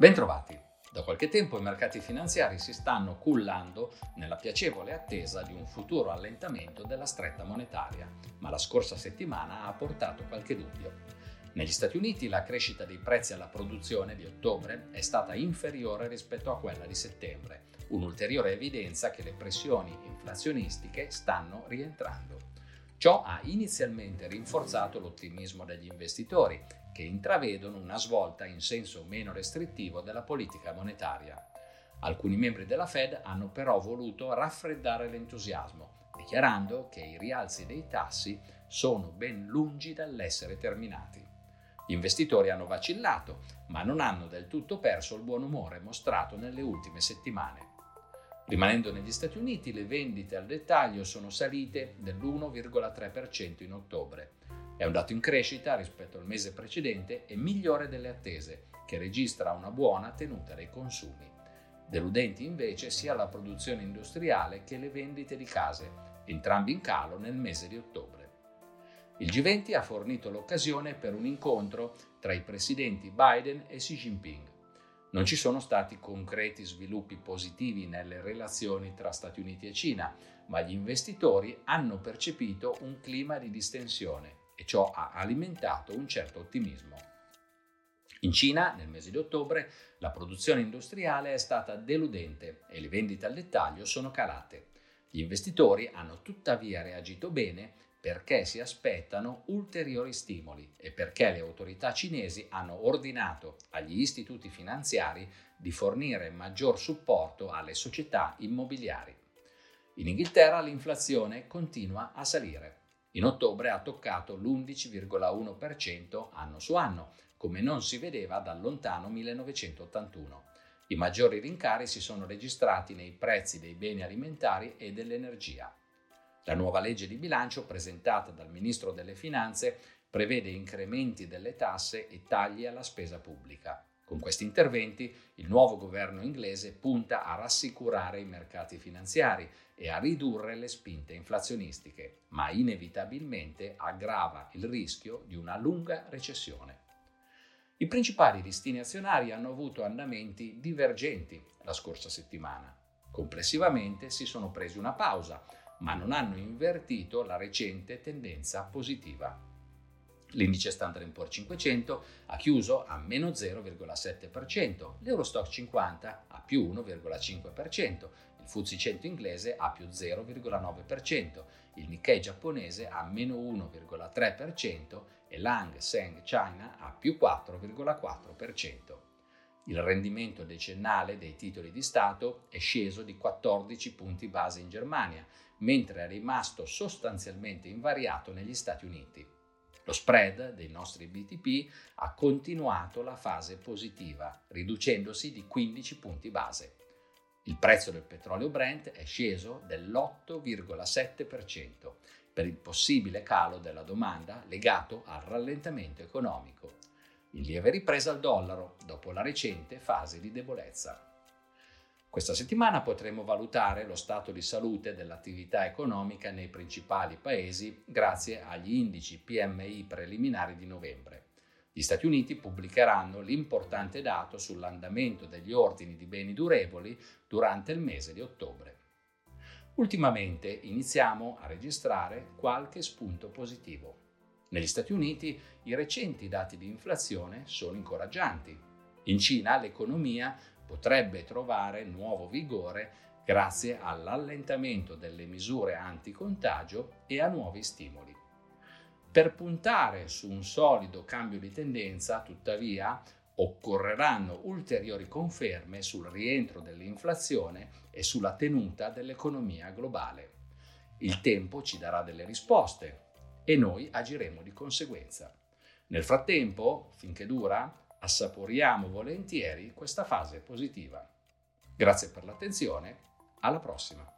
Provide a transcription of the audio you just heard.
Bentrovati. Da qualche tempo i mercati finanziari si stanno cullando nella piacevole attesa di un futuro allentamento della stretta monetaria, ma la scorsa settimana ha portato qualche dubbio. Negli Stati Uniti la crescita dei prezzi alla produzione di ottobre è stata inferiore rispetto a quella di settembre, un'ulteriore evidenza che le pressioni inflazionistiche stanno rientrando. Ciò ha inizialmente rinforzato l'ottimismo degli investitori, che intravedono una svolta in senso meno restrittivo della politica monetaria. Alcuni membri della Fed hanno però voluto raffreddare l'entusiasmo, dichiarando che i rialzi dei tassi sono ben lungi dall'essere terminati. Gli investitori hanno vacillato, ma non hanno del tutto perso il buon umore mostrato nelle ultime settimane. Rimanendo negli Stati Uniti, le vendite al dettaglio sono salite dell'1,3% in ottobre. È un dato in crescita rispetto al mese precedente e migliore delle attese, che registra una buona tenuta dei consumi. Deludenti invece sia la produzione industriale che le vendite di case, entrambi in calo nel mese di ottobre. Il G20 ha fornito l'occasione per un incontro tra i presidenti Biden e Xi Jinping. Non ci sono stati concreti sviluppi positivi nelle relazioni tra Stati Uniti e Cina, ma gli investitori hanno percepito un clima di distensione e ciò ha alimentato un certo ottimismo. In Cina, nel mese di ottobre, la produzione industriale è stata deludente e le vendite al dettaglio sono calate. Gli investitori hanno tuttavia reagito bene perché si aspettano ulteriori stimoli e perché le autorità cinesi hanno ordinato agli istituti finanziari di fornire maggior supporto alle società immobiliari. In Inghilterra l'inflazione continua a salire. In ottobre ha toccato l'11,1% anno su anno, come non si vedeva dal lontano 1981. I maggiori rincari si sono registrati nei prezzi dei beni alimentari e dell'energia. La nuova legge di bilancio presentata dal Ministro delle Finanze prevede incrementi delle tasse e tagli alla spesa pubblica. Con questi interventi il nuovo governo inglese punta a rassicurare i mercati finanziari e a ridurre le spinte inflazionistiche, ma inevitabilmente aggrava il rischio di una lunga recessione. I principali listini azionari hanno avuto andamenti divergenti la scorsa settimana. Complessivamente si sono presi una pausa, ma non hanno invertito la recente tendenza positiva. L'indice Standard Poor's 500 ha chiuso a meno 0,7%, l'Eurostock 50 a più 1,5%, il FTSE 100 inglese a più 0,9%, il Nikkei giapponese a meno 1,3% e l'Hang Seng China a più 4,4%. Il rendimento decennale dei titoli di Stato è sceso di 14 punti base in Germania, mentre è rimasto sostanzialmente invariato negli Stati Uniti. Lo spread dei nostri BTP ha continuato la fase positiva, riducendosi di 15 punti base. Il prezzo del petrolio Brent è sceso dell'8,7% per il possibile calo della domanda legato al rallentamento economico. In lieve ripresa al dollaro dopo la recente fase di debolezza. Questa settimana potremo valutare lo stato di salute dell'attività economica nei principali paesi grazie agli indici PMI preliminari di novembre. Gli Stati Uniti pubblicheranno l'importante dato sull'andamento degli ordini di beni durevoli durante il mese di ottobre. Ultimamente iniziamo a registrare qualche spunto positivo. Negli Stati Uniti i recenti dati di inflazione sono incoraggianti. In Cina l'economia potrebbe trovare nuovo vigore grazie all'allentamento delle misure anticontagio e a nuovi stimoli. Per puntare su un solido cambio di tendenza, tuttavia, occorreranno ulteriori conferme sul rientro dell'inflazione e sulla tenuta dell'economia globale. Il tempo ci darà delle risposte e noi agiremo di conseguenza. Nel frattempo, finché dura, assaporiamo volentieri questa fase positiva. Grazie per l'attenzione, alla prossima!